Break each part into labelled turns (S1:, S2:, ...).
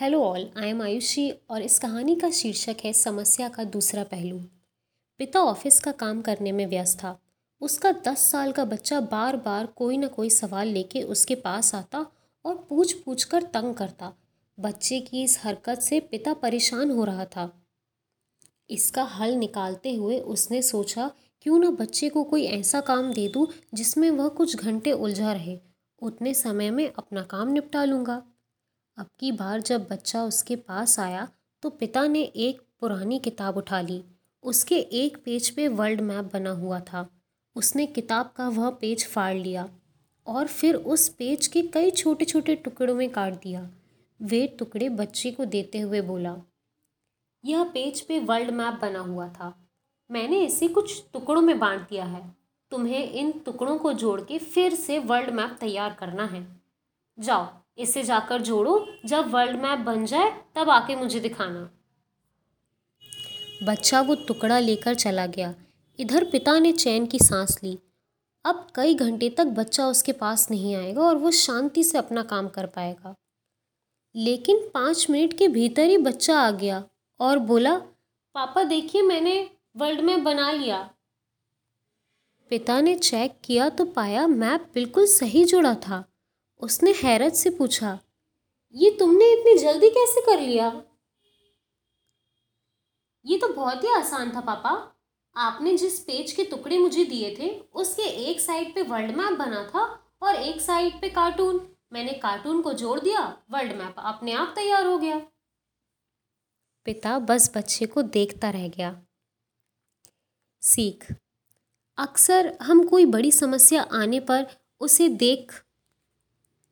S1: Hello all I am Ayushi और इस कहानी का शीर्षक है समस्या का दूसरा पहलू। पिता ऑफ़िस का काम करने में व्यस्त था। उसका दस साल का बच्चा बार बार कोई ना कोई सवाल लेके उसके पास आता और पूछ पूछ कर तंग करता। बच्चे की इस हरकत से पिता परेशान हो रहा था। इसका हल निकालते हुए उसने सोचा, क्यों ना बच्चे को कोई ऐसा काम दे दूँ जिसमें वह कुछ घंटे उलझा रहे। उतने समय में अपना काम निपटा लूँगा। अब की बार जब बच्चा उसके पास आया तो पिता ने एक पुरानी किताब उठा ली। उसके एक पेज पे वर्ल्ड मैप बना हुआ था। उसने किताब का वह पेज फाड़ लिया और फिर उस पेज के कई छोटे छोटे टुकड़ों में काट दिया। वे टुकड़े बच्चे को देते हुए बोला, यह पेज पे वर्ल्ड मैप बना हुआ था। मैंने इसे कुछ टुकड़ों में बांट दिया है। तुम्हें इन टुकड़ों को जोड़ के फिर से वर्ल्ड मैप तैयार करना है। जाओ इसे जाकर जोड़ो। जब वर्ल्ड मैप बन जाए, तब आके मुझे दिखाना। बच्चा वो टुकड़ा लेकर चला गया। इधर पिता ने चैन की सांस ली। अब कई घंटे तक बच्चा उसके पास नहीं आएगा और वो शांति से अपना काम कर पाएगा। लेकिन पाँच मिनट के भीतर ही बच्चा आ गया और बोला, पापा, देखिए, मैंने वर्ल्ड मैप बना लिया। पिता ने चेक किया तो पाया मैप बिल्कुल सही जुड़ा था। उसने हैरत से पूछा, ये तुमने इतनी जल्दी कैसे कर लिया? ये तो बहुत ही आसान था, पापा। आपने जिस पेज के टुकड़े मुझे दिए थे, उसके एक साइड पे वर्ल्ड मैप बना था और एक साइड पे कार्टून। मैंने कार्टून को जोड़ दिया, वर्ल्ड मैप अपने आप तैयार हो गया। पिता बस बच्चे को देखता रह गया। सीख। अक्सर हम कोई बड़ी समस्या आने पर उसे देख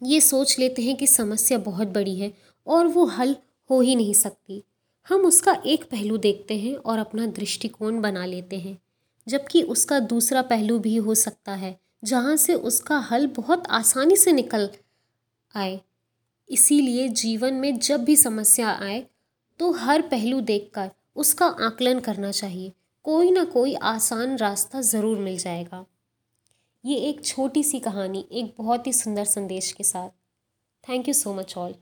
S1: ये सोच लेते हैं कि समस्या बहुत बड़ी है और वो हल हो ही नहीं सकती। हम उसका एक पहलू देखते हैं और अपना दृष्टिकोण बना लेते हैं, जबकि उसका दूसरा पहलू भी हो सकता है, जहाँ से उसका हल बहुत आसानी से निकल आए। इसीलिए जीवन में जब भी समस्या आए तो हर पहलू देखकर उसका आकलन करना चाहिए। कोई ना कोई आसान रास्ता ज़रूर मिल जाएगा। ये एक छोटी सी कहानी, एक बहुत ही सुंदर संदेश के साथ। Thank you so much all